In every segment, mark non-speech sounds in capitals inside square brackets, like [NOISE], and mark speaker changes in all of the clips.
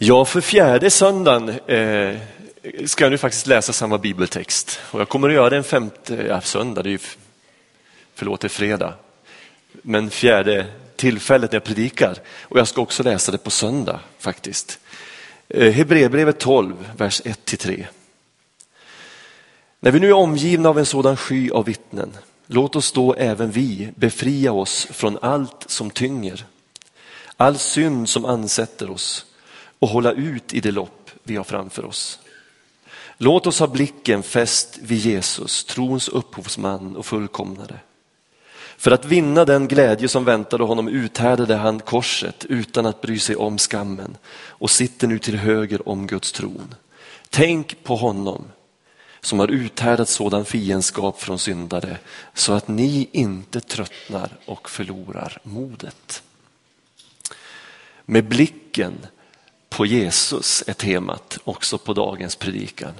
Speaker 1: Ja, för fjärde söndagen eh, ska jag nu faktiskt läsa samma bibeltext. Och jag kommer att göra det en femte ja, söndag, det är ju, förlåt, det är fredag. Men fjärde tillfället när jag predikar. Och jag ska också läsa det på söndag faktiskt. Eh, Hebreerbrevet 12, vers 1-3. När vi nu är omgivna av en sådan sky av vittnen, låt oss då även vi befria oss från allt som tynger, all synd som ansätter oss och hålla ut i det lopp vi har framför oss. Låt oss ha blicken fäst vid Jesus, trons upphovsman och fullkomnare. För att vinna den glädje som väntade honom uthärdade han korset utan att bry sig om skammen och sitter nu till höger om Guds tron. Tänk på honom som har uthärdat sådan fiendskap från syndare så att ni inte tröttnar och förlorar modet. Med blicken på Jesus är temat också på dagens predikan.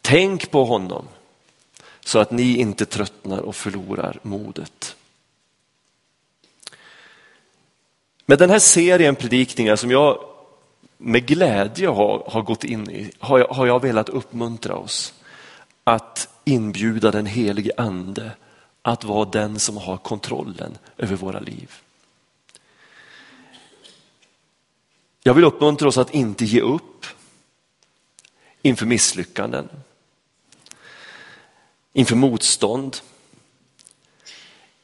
Speaker 1: Tänk på honom så att ni inte tröttnar och förlorar modet. Med den här serien predikningar som jag med glädje har, har gått in i har jag, har jag velat uppmuntra oss att inbjuda den helige ande att vara den som har kontrollen över våra liv. Jag vill uppmuntra oss att inte ge upp inför misslyckanden, inför motstånd,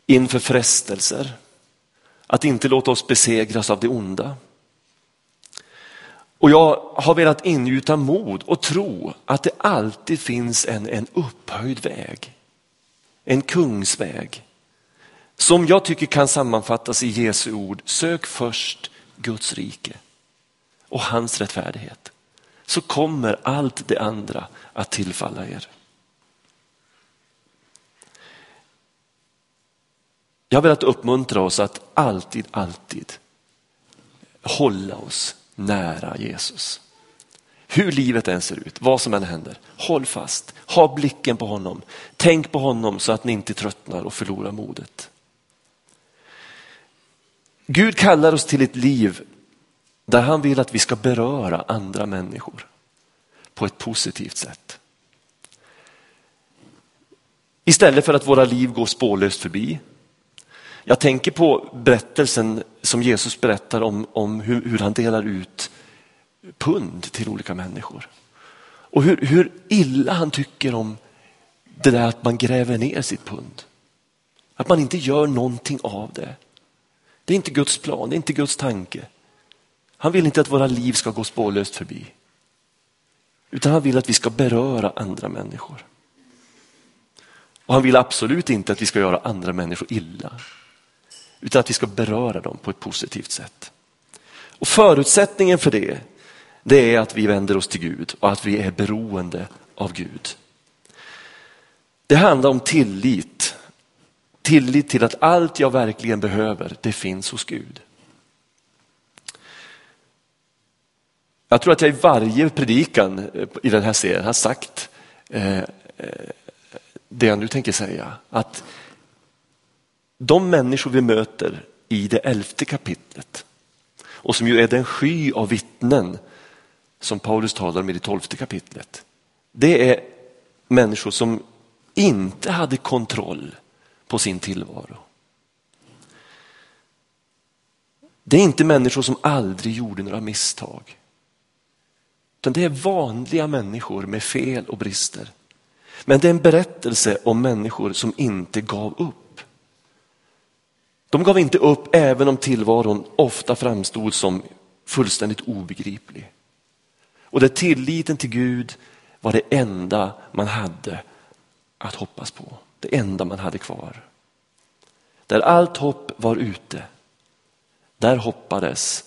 Speaker 1: inför frestelser. Att inte låta oss besegras av det onda. Och jag har velat ingjuta mod och tro att det alltid finns en, en upphöjd väg. En kungsväg. Som jag tycker kan sammanfattas i Jesu ord, sök först Guds rike och hans rättfärdighet. Så kommer allt det andra att tillfalla er. Jag har velat uppmuntra oss att alltid, alltid hålla oss nära Jesus. Hur livet än ser ut, vad som än händer, håll fast, ha blicken på honom. Tänk på honom så att ni inte tröttnar och förlorar modet. Gud kallar oss till ett liv där han vill att vi ska beröra andra människor på ett positivt sätt. Istället för att våra liv går spårlöst förbi. Jag tänker på berättelsen som Jesus berättar om, om hur, hur han delar ut pund till olika människor. Och hur, hur illa han tycker om det där att man gräver ner sitt pund. Att man inte gör någonting av det. Det är inte Guds plan, det är inte Guds tanke. Han vill inte att våra liv ska gå spårlöst förbi. Utan han vill att vi ska beröra andra människor. Och han vill absolut inte att vi ska göra andra människor illa. Utan att vi ska beröra dem på ett positivt sätt. Och Förutsättningen för det, det är att vi vänder oss till Gud och att vi är beroende av Gud. Det handlar om tillit. Tillit till att allt jag verkligen behöver, det finns hos Gud. Jag tror att jag i varje predikan eh, i den här serien har sagt eh, eh, det jag nu tänker säga. Att de människor vi möter i det elfte kapitlet och som ju är den sky av vittnen som Paulus talar om i det tolfte kapitlet. Det är människor som inte hade kontroll på sin tillvaro. Det är inte människor som aldrig gjorde några misstag. Utan det är vanliga människor med fel och brister. Men det är en berättelse om människor som inte gav upp. De gav inte upp även om tillvaron ofta framstod som fullständigt obegriplig. Och där tilliten till Gud var det enda man hade att hoppas på. Det enda man hade kvar. Där allt hopp var ute, där hoppades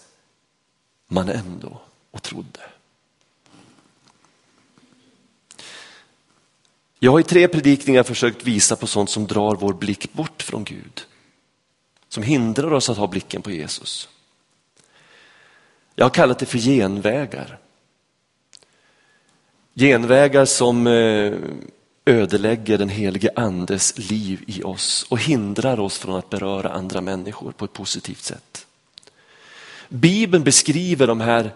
Speaker 1: man ändå och trodde. Jag har i tre predikningar försökt visa på sånt som drar vår blick bort från Gud. Som hindrar oss att ha blicken på Jesus. Jag har kallat det för genvägar. Genvägar som eh, ödelägger den helige andes liv i oss och hindrar oss från att beröra andra människor på ett positivt sätt. Bibeln beskriver de här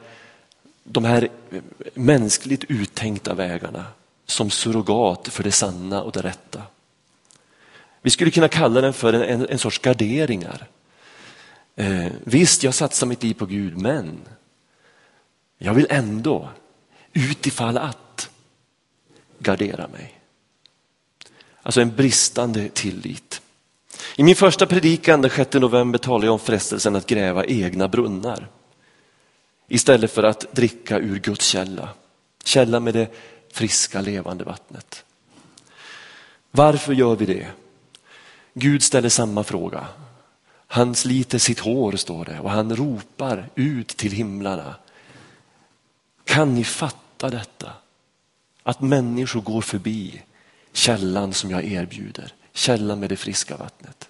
Speaker 1: de här eh, mänskligt uttänkta vägarna som surrogat för det sanna och det rätta. Vi skulle kunna kalla den för en, en, en sorts garderingar. Eh, visst, jag satsar mitt liv på Gud, men jag vill ändå, utifall att, gardera mig. Alltså en bristande tillit. I min första predikan den 6 november talade jag om frestelsen att gräva egna brunnar istället för att dricka ur Guds källa. Källa med det friska levande vattnet. Varför gör vi det? Gud ställer samma fråga. Han sliter sitt hår, står det, och han ropar ut till himlarna. Kan ni fatta detta? Att människor går förbi källan som jag erbjuder, källan med det friska vattnet.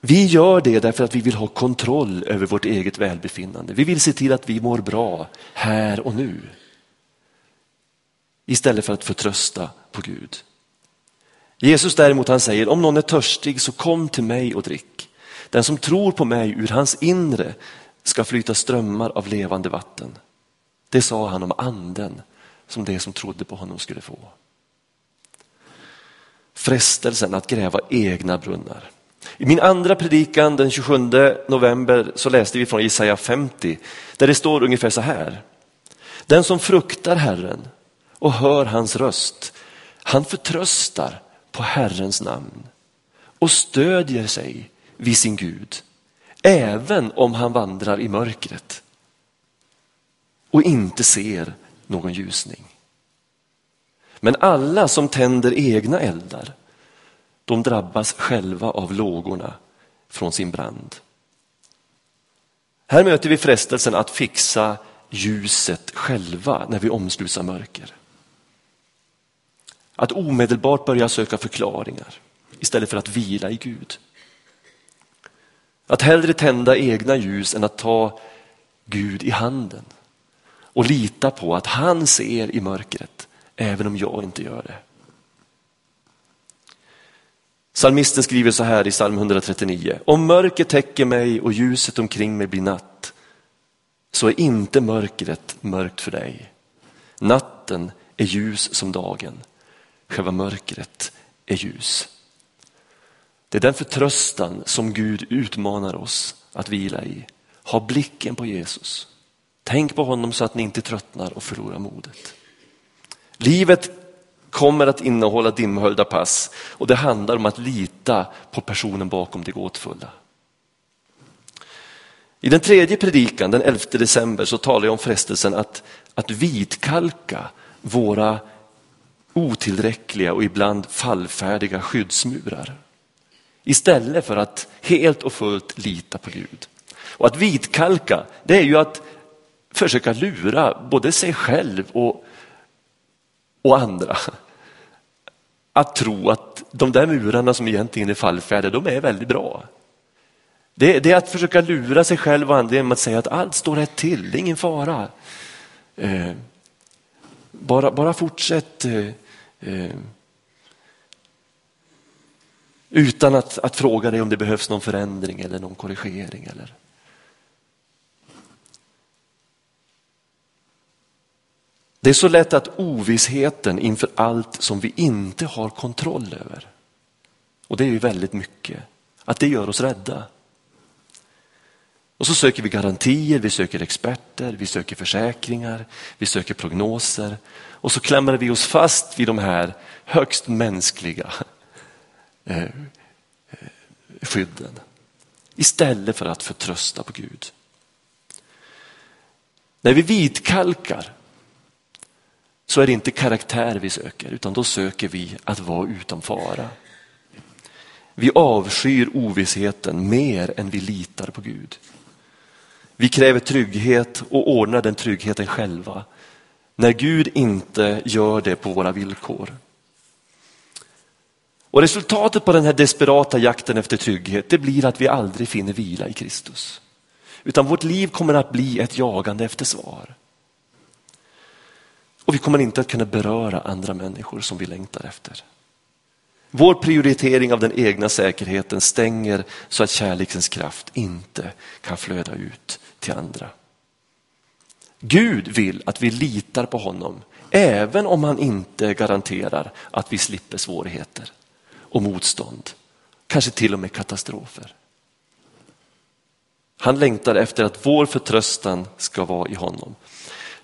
Speaker 1: Vi gör det därför att vi vill ha kontroll över vårt eget välbefinnande. Vi vill se till att vi mår bra här och nu. Istället för att förtrösta på Gud. Jesus däremot han säger, om någon är törstig så kom till mig och drick. Den som tror på mig ur hans inre ska flyta strömmar av levande vatten. Det sa han om anden som det som trodde på honom skulle få. Frestelsen att gräva egna brunnar. I min andra predikan den 27 november så läste vi från Jesaja 50 där det står ungefär så här. Den som fruktar Herren och hör hans röst, han förtröstar på Herrens namn och stödjer sig vid sin Gud, även om han vandrar i mörkret och inte ser någon ljusning. Men alla som tänder egna eldar, de drabbas själva av lågorna från sin brand. Här möter vi frestelsen att fixa ljuset själva när vi omsluts av mörker. Att omedelbart börja söka förklaringar istället för att vila i Gud. Att hellre tända egna ljus än att ta Gud i handen och lita på att han ser i mörkret även om jag inte gör det. Psalmisten skriver så här i psalm 139. Om mörker täcker mig och ljuset omkring mig blir natt så är inte mörkret mörkt för dig. Natten är ljus som dagen själva mörkret är ljus. Det är den förtröstan som Gud utmanar oss att vila i. Ha blicken på Jesus. Tänk på honom så att ni inte tröttnar och förlorar modet. Livet kommer att innehålla dimhöljda pass och det handlar om att lita på personen bakom det gåtfulla. I den tredje predikan den 11 december så talar jag om frestelsen att, att vitkalka våra otillräckliga och ibland fallfärdiga skyddsmurar. Istället för att helt och fullt lita på Gud. Och att vitkalka, det är ju att försöka lura både sig själv och, och andra. Att tro att de där murarna som egentligen är fallfärdiga, de är väldigt bra. Det, det, är att försöka lura sig själv och andra genom att säga att allt står rätt till, det är ingen fara. Eh, bara, bara fortsätt eh, Eh, utan att, att fråga dig om det behövs någon förändring eller någon korrigering. Eller... Det är så lätt att ovissheten inför allt som vi inte har kontroll över, och det är ju väldigt mycket, att det gör oss rädda. Och så söker vi garantier, vi söker experter, vi söker försäkringar, vi söker prognoser och så klämmer vi oss fast vid de här högst mänskliga eh, eh, skydden. Istället för att förtrösta på Gud. När vi vitkalkar så är det inte karaktär vi söker utan då söker vi att vara utan fara. Vi avskyr ovissheten mer än vi litar på Gud. Vi kräver trygghet och ordnar den tryggheten själva när Gud inte gör det på våra villkor. Och Resultatet på den här desperata jakten efter trygghet det blir att vi aldrig finner vila i Kristus. Utan vårt liv kommer att bli ett jagande efter svar. Och vi kommer inte att kunna beröra andra människor som vi längtar efter. Vår prioritering av den egna säkerheten stänger så att kärlekens kraft inte kan flöda ut till andra. Gud vill att vi litar på honom, även om han inte garanterar att vi slipper svårigheter och motstånd, kanske till och med katastrofer. Han längtar efter att vår förtröstan ska vara i honom.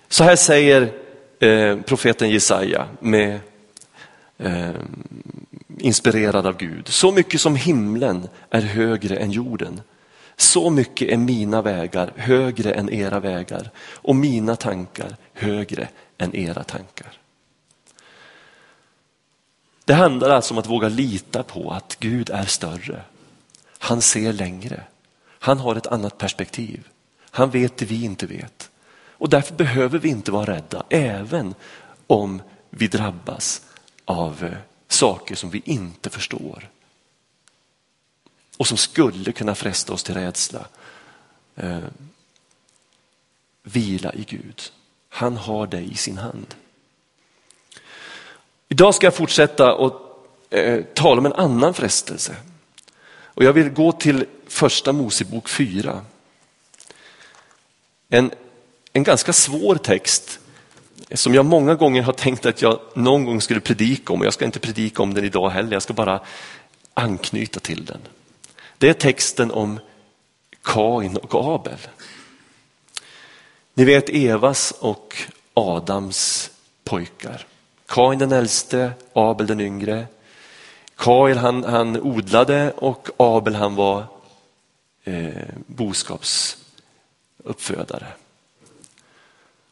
Speaker 1: Så här säger eh, profeten Jesaja med eh, inspirerad av Gud. Så mycket som himlen är högre än jorden. Så mycket är mina vägar högre än era vägar och mina tankar högre än era tankar. Det handlar alltså om att våga lita på att Gud är större. Han ser längre. Han har ett annat perspektiv. Han vet det vi inte vet. Och därför behöver vi inte vara rädda, även om vi drabbas av eh, saker som vi inte förstår. Och som skulle kunna fresta oss till rädsla. Eh, vila i Gud. Han har dig i sin hand. Idag ska jag fortsätta och eh, tala om en annan frestelse. Och jag vill gå till första Mosebok 4. En, en ganska svår text som jag många gånger har tänkt att jag någon gång skulle predika om. Jag ska inte predika om den idag heller, jag ska bara anknyta till den. Det är texten om Kain och Abel. Ni vet Evas och Adams pojkar. Kain den äldste, Abel den yngre. Kain han, han odlade och Abel han var eh, boskapsuppfödare.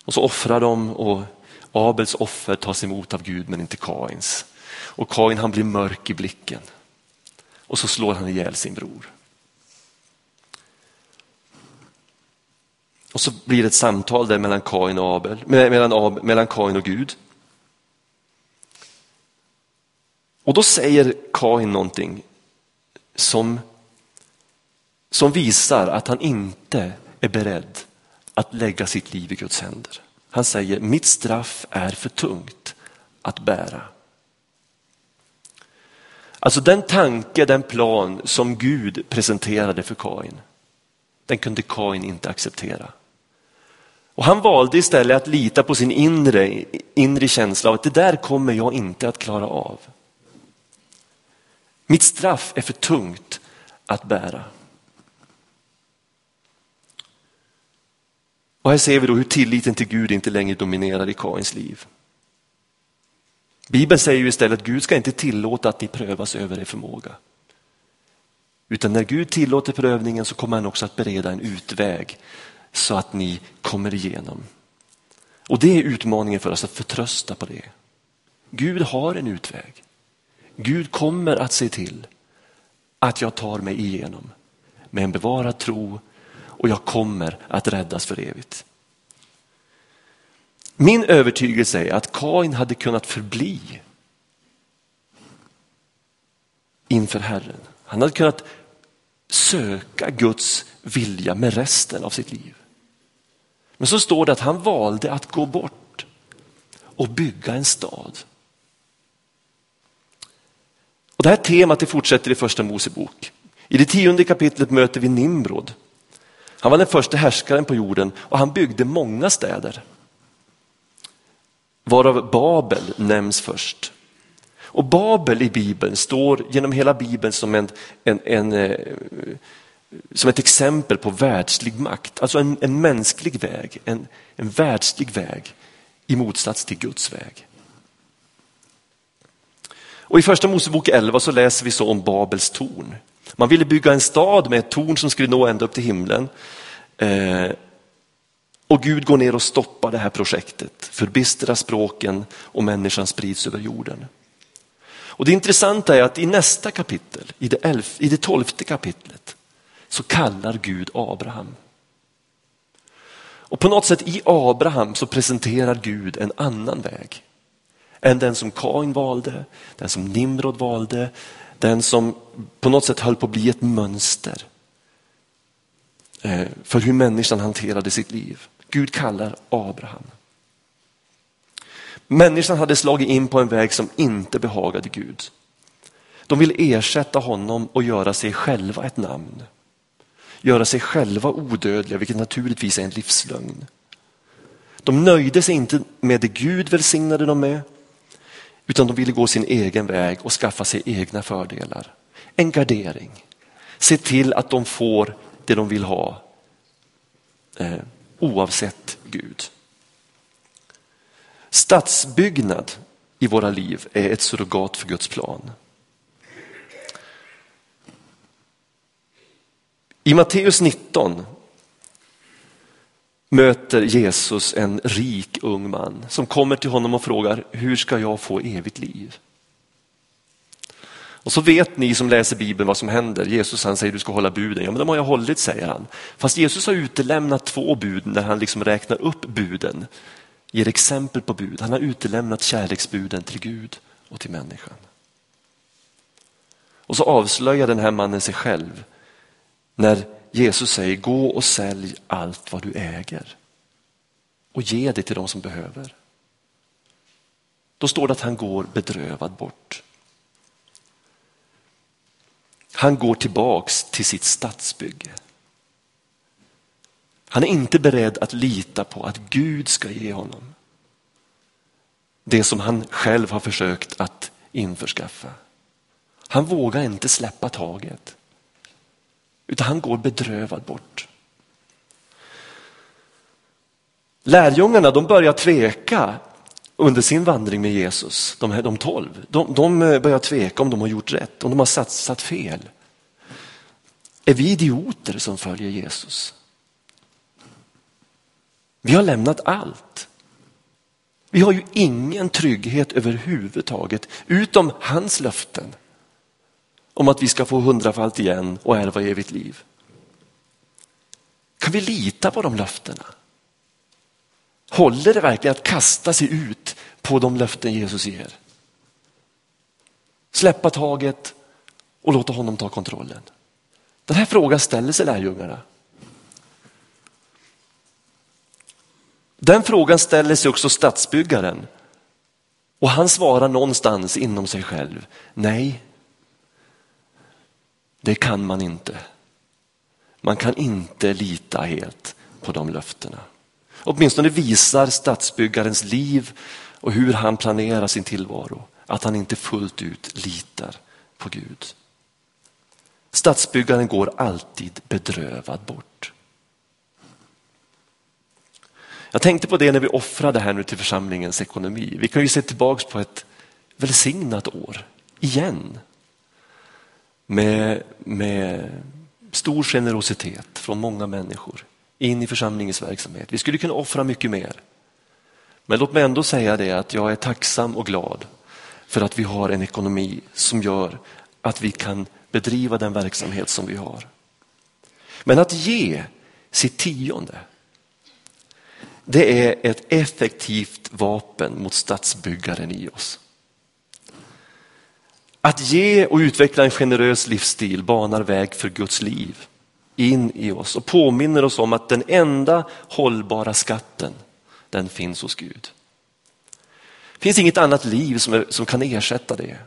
Speaker 1: Och så offrar de och Abels offer tas emot av Gud men inte Kains. Och Kain han blir mörk i blicken. Och så slår han ihjäl sin bror. Och så blir det ett samtal där mellan Kain och Abel, mellan, Ab, mellan Kain och Gud. Och då säger Kain någonting som, som visar att han inte är beredd att lägga sitt liv i Guds händer. Han säger, mitt straff är för tungt att bära. Alltså den tanke, den plan som Gud presenterade för Kain, den kunde Kain inte acceptera. Och han valde istället att lita på sin inre, inre känsla av att det där kommer jag inte att klara av. Mitt straff är för tungt att bära. Och här ser vi då hur tilliten till Gud inte längre dominerar i Kains liv. Bibeln säger ju istället att Gud ska inte tillåta att ni prövas över er förmåga. Utan när Gud tillåter prövningen så kommer han också att bereda en utväg så att ni kommer igenom. Och det är utmaningen för oss att förtrösta på det. Gud har en utväg. Gud kommer att se till att jag tar mig igenom med en bevarad tro och jag kommer att räddas för evigt. Min övertygelse är att Kain hade kunnat förbli inför Herren. Han hade kunnat söka Guds vilja med resten av sitt liv. Men så står det att han valde att gå bort och bygga en stad. Och Det här temat det fortsätter i första Mosebok. I det tionde kapitlet möter vi Nimrod. Han var den första härskaren på jorden och han byggde många städer. Varav Babel nämns först. Och Babel i Bibeln står genom hela Bibeln som, en, en, en eh, som ett exempel på världslig makt, alltså en, en mänsklig väg, en, en världslig väg i motsats till Guds väg. Och I första Mosebok 11 så läser vi så om Babels torn. Man ville bygga en stad med ett torn som skulle nå ända upp till himlen. Eh, och Gud går ner och stoppar det här projektet, förbistrar språken och människan sprids över jorden. Och Det intressanta är att i nästa kapitel, i det, elf, i det tolfte kapitlet, så kallar Gud Abraham. Och på något sätt i Abraham så presenterar Gud en annan väg än den som Kain valde, den som Nimrod valde, den som på något sätt höll på att bli ett mönster eh, för hur människan hanterade sitt liv. Gud kallar Abraham. Människan hade slagit in på en väg som inte behagade Gud. De ville ersätta honom och göra sig själva ett namn. Göra sig själva odödliga, vilket naturligtvis är en livslögn. De nöjde sig inte med det Gud välsignade dem med, utan de ville gå sin egen väg och skaffa sig egna fördelar. En gardering. Se till att de får det de vill ha, eh, oavsett Gud. Stadsbyggnad i våra liv är ett surrogat för Guds plan. I Matteus 19 möter Jesus en rik ung man som kommer till honom och frågar, hur ska jag få evigt liv? Och så vet ni som läser Bibeln vad som händer. Jesus han säger du ska hålla buden. Ja men de har jag hållit säger han. Fast Jesus har utelämnat två bud när han liksom räknar upp buden. Ger exempel på bud. Han har utelämnat kärleksbuden till Gud och till människan. Och så avslöjar den här mannen sig själv när Jesus säger gå och sälj allt vad du äger och ge det till de som behöver. Då står det att han går bedrövad bort. Han går tillbaks till sitt stadsbygge. Han är inte beredd att lita på att Gud ska ge honom det som han själv har försökt att införskaffa. Han vågar inte släppa taget. Utan han går bedrövad bort. Lärjungarna de börjar tveka under sin vandring med Jesus, de, här, de tolv. De, de eh, börjar tveka om de har gjort rätt, om de har satsat fel. Är vi idioter som följer Jesus? Vi har lämnat allt. Vi har ju ingen trygghet överhuvudtaget, utom hans löften om att vi ska få hundrafalt igen och ärva evigt liv. Kan vi lita på de löftena? Håller det verkligen att kasta sig ut på de löften Jesus ger? Släppa taget och låta honom ta kontrollen. Den här frågan ställer sig lärjungarna. Den frågan ställer sig också stadsbyggaren och han svarar någonstans inom sig själv. Nej, det kan man inte. Man kan inte lita helt på de löftena. Åtminstone visar stadsbyggarens liv och hur han planerar sin tillvaro att han inte fullt ut litar på Gud. Stadsbyggaren går alltid bedrövad bort. Jag tänkte på det när vi offrade här nu till församlingens ekonomi. Vi kan ju se tillbaks på ett välsignat år igen med, med stor generositet från många människor in i församlingens verksamhet. Vi skulle kunna offra mycket mer. Men låt mig ändå säga det att jag är tacksam och glad för att vi har en ekonomi som gör att vi kan bedriva den verksamhet som vi har. Men att ge sitt tionde, det är ett effektivt vapen mot stadsbyggaren i oss. Att ge och utveckla en generös livsstil banar väg för Guds liv in i oss och påminner oss om att den enda hållbara skatten, den finns hos Gud. Det finns inget annat liv som, är, som kan ersätta det.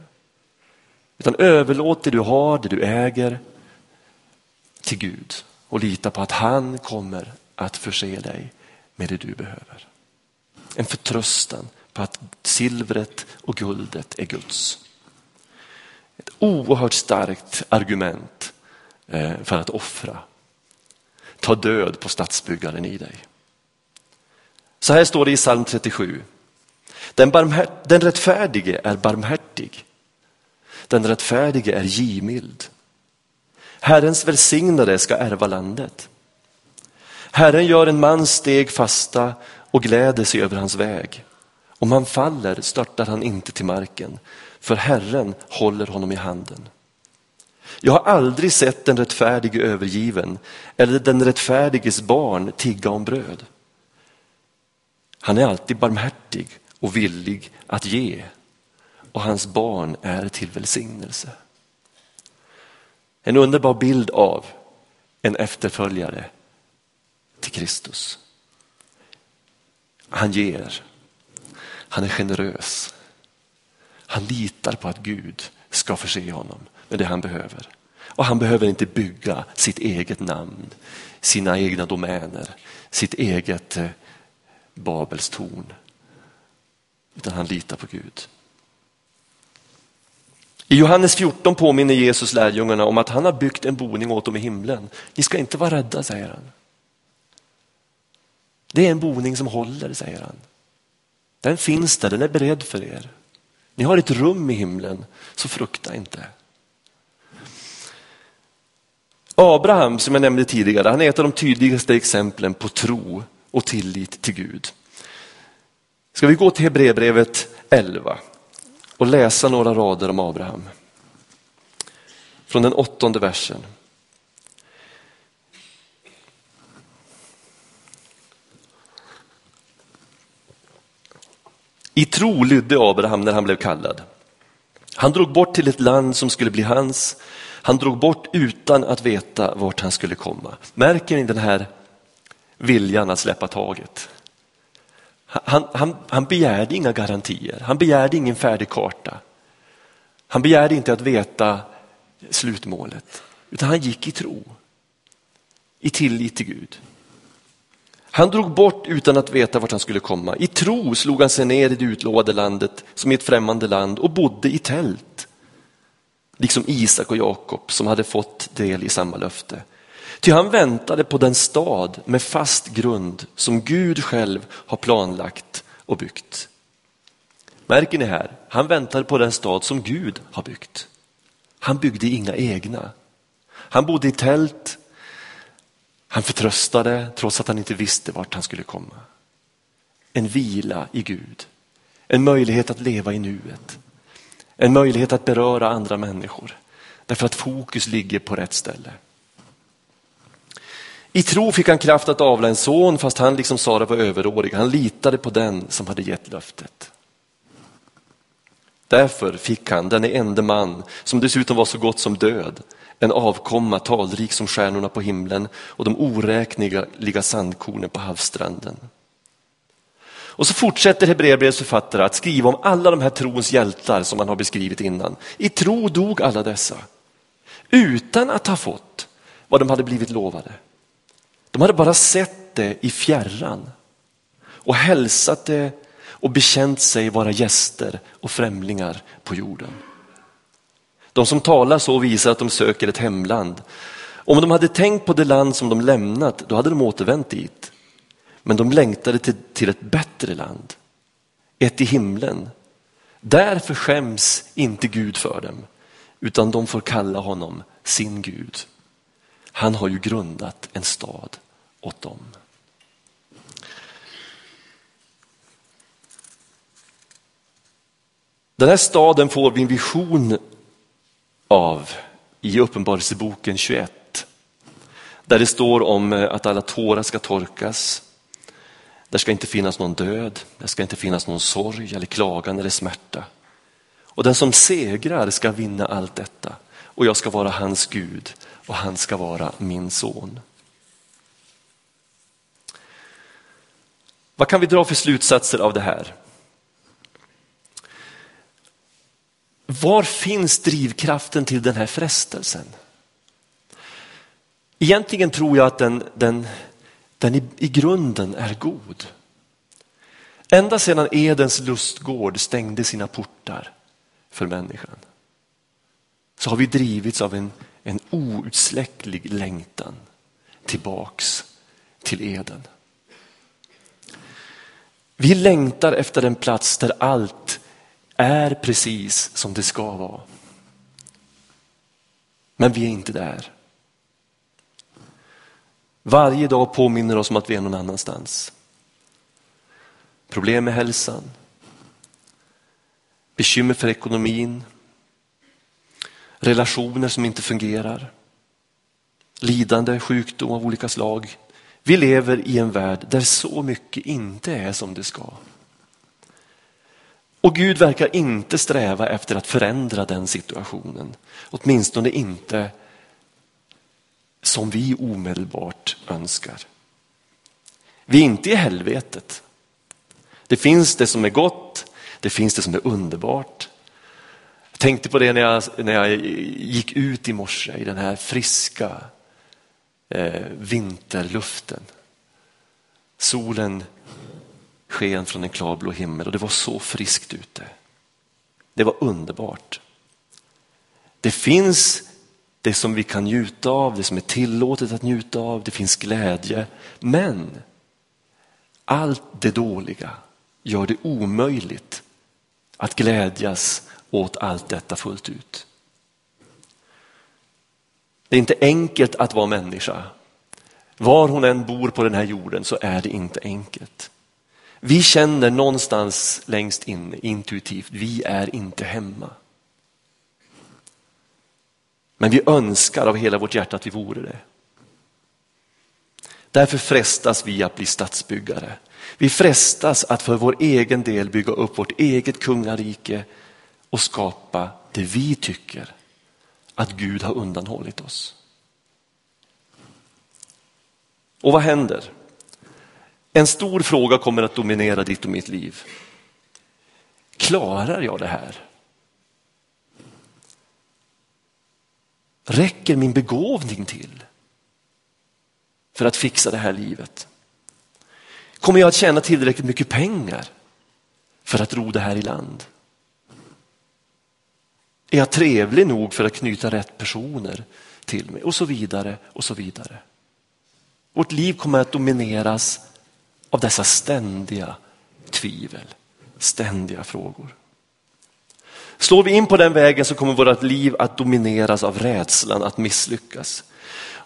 Speaker 1: Utan överlåt det du har, det du äger till Gud och lita på att han kommer att förse dig med det du behöver. En förtröstan på att silvret och guldet är Guds. Ett oerhört starkt argument eh, för att offra. Ta död på stadsbyggaren i dig. Så här står det i psalm 37. Den, den rättfärdige är barmhärtig. Den rättfärdige är givmild. Herrens välsignade ska ärva landet. Herren gör en mans steg fasta och gläder sig över hans väg. Om han faller störtar han inte till marken för Herren håller honom i handen. Jag har aldrig sett den rättfärdige övergiven eller den rättfärdiges barn tigga om bröd. Han är alltid barmhärtig och villig att ge och hans barn är till välsignelse. En underbar bild av en efterföljare till Kristus. Han ger, han är generös, han litar på att Gud ska förse honom med det han behöver. Och han behöver inte bygga sitt eget namn, sina egna domäner, sitt eget, eh, Babels torn. Utan han litar på Gud. I Johannes 14 påminner Jesus lärjungarna om att han har byggt en boning åt dem i himlen. Ni ska inte vara rädda, säger han. Det är en boning som håller, säger han. Den finns där, den är beredd för er. Ni har ett rum i himlen, så frukta inte. Abraham, som jag nämnde tidigare, han är ett av de tydligaste exemplen på tro och tillit till Gud. Ska vi gå till Hebreerbrevet 11 och läsa några rader om Abraham. Från den åttonde versen. I tro lydde Abraham när han blev kallad. Han drog bort till ett land som skulle bli hans. Han drog bort utan att veta vart han skulle komma. Märker ni den här viljan att släppa taget? Han, han, han begärde inga garantier, han begärde ingen färdig karta. Han begärde inte att veta slutmålet, utan han gick i tro. I tillit till Gud. Han drog bort utan att veta vart han skulle komma. I tro slog han sig ner i det utlovade landet som i ett främmande land och bodde i tält. Liksom Isak och Jakob som hade fått del i samma löfte. Ty han väntade på den stad med fast grund som Gud själv har planlagt och byggt. Märker ni här? Han väntade på den stad som Gud har byggt. Han byggde inga egna. Han bodde i tält. Han förtröstade trots att han inte visste vart han skulle komma. En vila i Gud. En möjlighet att leva i nuet. En möjlighet att beröra andra människor. Därför att fokus ligger på rätt ställe. I tro fick han kraft att avla en son fast han liksom Sara var överårig. Han litade på den som hade gett löftet. Därför fick han, den enda man som dessutom var så gott som död, en avkomma talrik som stjärnorna på himlen och de oräkneliga sandkornen på havsstranden. Och så fortsätter Hebreerbrevets författare att skriva om alla de här trons hjältar som man har beskrivit innan. I tro dog alla dessa utan att ha fått vad de hade blivit lovade. De hade bara sett det i fjärran och hälsat det och bekänt sig vara gäster och främlingar på jorden. De som talar så visar att de söker ett hemland. Om de hade tänkt på det land som de lämnat, då hade de återvänt dit. Men de längtade till, till ett bättre land, ett i himlen. Därför skäms inte Gud för dem, utan de får kalla honom sin Gud. Han har ju grundat en stad åt dem. Den här staden får vi en vision av i Uppenbarelseboken 21. Där det står om eh, att alla tårar ska torkas. Där ska inte finnas någon död, där ska inte finnas någon sorg eller klagan eller smärta. Och den som segrar ska vinna allt detta och jag ska vara hans Gud och han ska vara min son. Vad kan vi dra för slutsatser av det här? Var finns drivkraften till den här frestelsen? Egentligen tror jag att den, den, den i, i grunden är god. Ända sedan Edens lustgård stängde sina portar för människan så har vi drivits av en, en outsläcklig längtan tillbaks till Eden. Vi längtar efter en plats där allt är precis som det ska vara. Men vi är inte där. Varje dag påminner oss om att vi är någon annanstans. Problem med hälsan, bekymmer för ekonomin, relationer som inte fungerar, lidande, sjukdom av olika slag, vi lever i en värld där så mycket inte är som det ska. Och Gud verkar inte sträva efter att förändra den situationen. Åtminstone inte som vi omedelbart önskar. Vi är inte i helvetet. Det finns det som är gott, det finns det som är underbart. Jag tänkte på det när jag, när jag gick ut i morse i den här friska eh, vinterluften. Solen sken från en klarblå himmel och det var så friskt ute. Det var underbart. Det finns det som vi kan njuta av, det som är tillåtet att njuta av, det finns glädje. Men allt det dåliga gör det omöjligt att glädjas åt allt detta fullt ut. Det är inte enkelt att vara människa. Var hon än bor på den här jorden så är det inte enkelt. Vi känner någonstans längst inne intuitivt, vi är inte hemma. Men vi önskar av hela vårt hjärta att vi vore det. Därför frestas vi att bli stadsbyggare. Vi frestas att för vår egen del bygga upp vårt eget kungarike och skapa det vi tycker att Gud har undanhållit oss. Och vad händer? En stor fråga kommer att dominera ditt och mitt liv. Klarar jag det här? Räcker min begåvning till för att fixa det här livet? Kommer jag att tjäna tillräckligt mycket pengar för att ro det här i land? Är jag trevlig nog för att knyta rätt personer till mig? Och så vidare och så vidare. Vårt liv kommer att domineras av dessa ständiga tvivel, ständiga frågor. Slår vi in på den vägen så kommer vårt liv att domineras av rädslan att misslyckas.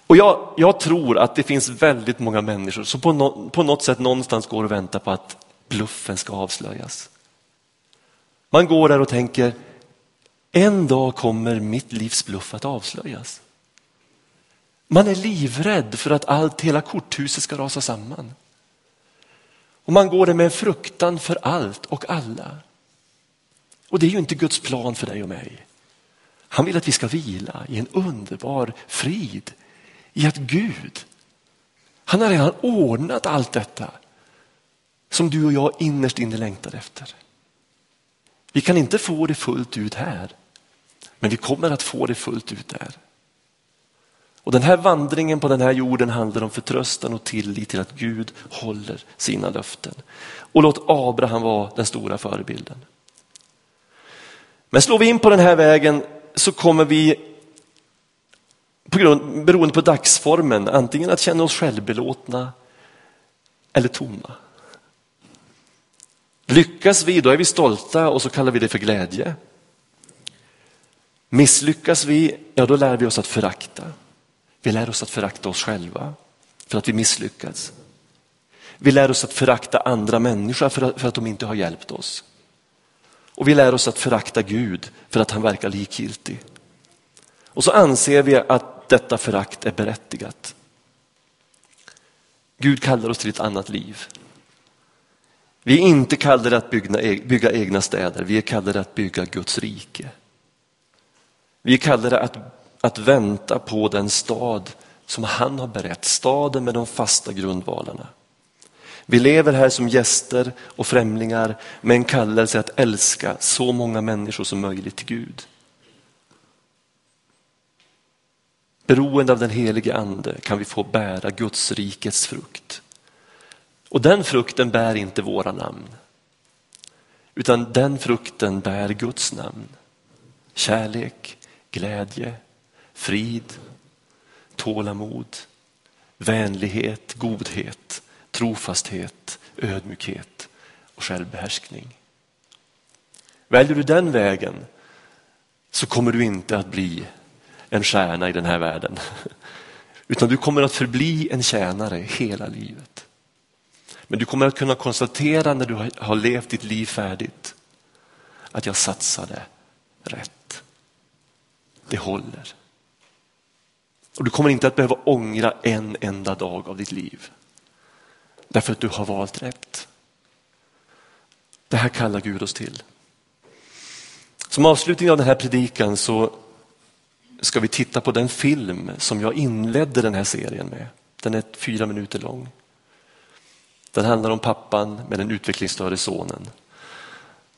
Speaker 1: Och jag, jag tror att det finns väldigt många människor som på, no, på något sätt någonstans går och väntar på att bluffen ska avslöjas. Man går där och tänker, en dag kommer mitt livs bluff att avslöjas. Man är livrädd för att allt, hela korthuset ska rasa samman. Och man går där med en fruktan för allt och alla. Och det är ju inte Guds plan för dig och mig. Han vill att vi ska vila i en underbar frid i att Gud, han har redan ordnat allt detta som du och jag innerst inne längtar efter. Vi kan inte få det fullt ut här, men vi kommer att få det fullt ut där. Och den här vandringen på den här jorden handlar om förtröstan och tillit till att Gud håller sina löften. Och låt Abraham vara den stora förebilden. Men slår vi in på den här vägen så kommer vi på grund, beroende på dagsformen antingen att känna oss självbelåtna eller tomma. Lyckas vi, då är vi stolta och så kallar vi det för glädje. Misslyckas vi, ja då lär vi oss att förakta. Vi lär oss att förakta oss själva för att vi misslyckats. Vi lär oss att förakta andra människor för att, för att de inte har hjälpt oss. Och vi lär oss att förakta Gud för att han verkar likgiltig. Och så anser vi att detta förakt är berättigat. Gud kallar oss till ett annat liv. Vi är inte kallade att bygga, e-, bygga egna städer, vi är kallade att bygga Guds rike. Vi är kallade att, att vänta på den stad som han har berett, staden med de fasta grundvalarna. Vi lever här som gäster och främlingar med en kallelse att älska så många människor som möjligt till Gud. Beroende av den helige ande kan vi få bära Guds rikets frukt. Och den frukten bär inte våra namn. Utan den frukten bär Guds namn. Kärlek, glädje, frid, tålamod, vänlighet, godhet, trofasthet, ödmjukhet och självbehärskning. Väljer du den vägen så kommer du inte att bli en stjärna i den här världen. [LAUGHS] Utan du kommer att förbli en tjänare hela livet. Men du kommer att kunna konstatera när du har levt ditt liv färdigt att jag satsade rätt. Det håller. Och du kommer inte att behöva ångra en enda dag av ditt liv. Därför att du har valt rätt. Det här kallar Gud oss till. Som avslutning av den här predikan så ska vi titta på den film som jag inledde den här serien med. Den är fyra minuter lång. Den handlar om pappan med den utvecklingsstörde sonen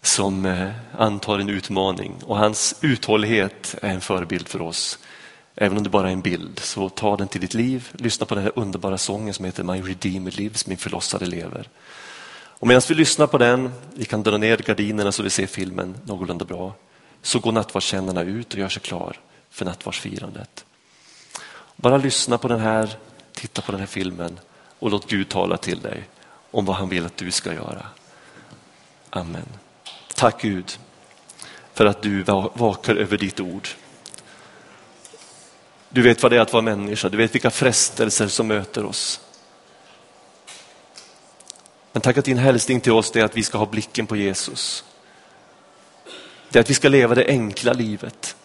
Speaker 1: som eh, antar en utmaning och hans uthållighet är en förebild för oss. Även om det bara är en bild, så ta den till ditt liv. Lyssna på den här underbara sången som heter My Redeemer Lives, min förlossade lever. Och medan vi lyssnar på den, vi kan dra ner gardinerna så vi ser filmen någorlunda bra, så går nattvardskännarna ut och gör sig klar för nattvardsfirandet. Bara lyssna på den här, titta på den här filmen och låt Gud tala till dig om vad han vill att du ska göra. Amen. Tack Gud för att du vakar över ditt ord. Du vet vad det är att vara människa, du vet vilka frestelser som möter oss. Men tack att din hälsning till oss är att vi ska ha blicken på Jesus. Det är att vi ska leva det enkla livet.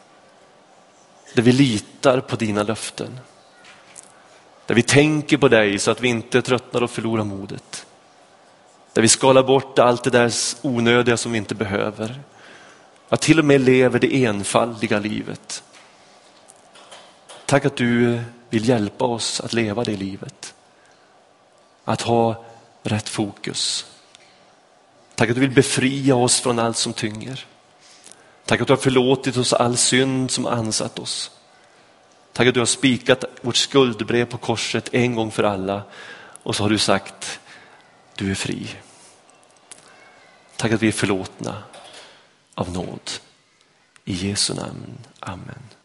Speaker 1: Där vi litar på dina löften. Där vi tänker på dig så att vi inte tröttnar och förlorar modet. Där vi skalar bort allt det där onödiga som vi inte behöver. Att till och med lever det enfaldiga livet. Tack att du eh, vill hjälpa oss att leva det livet. Att ha rätt fokus. Tack att du vill befria oss från allt som tynger. Tack att du har förlåtit oss all synd som ansatt oss. Tack att du har spikat vårt skuldbrev på korset en gång för alla och så har du sagt du är fri. Tack att vi är förlåtna av nåd. I Jesu namn. Amen.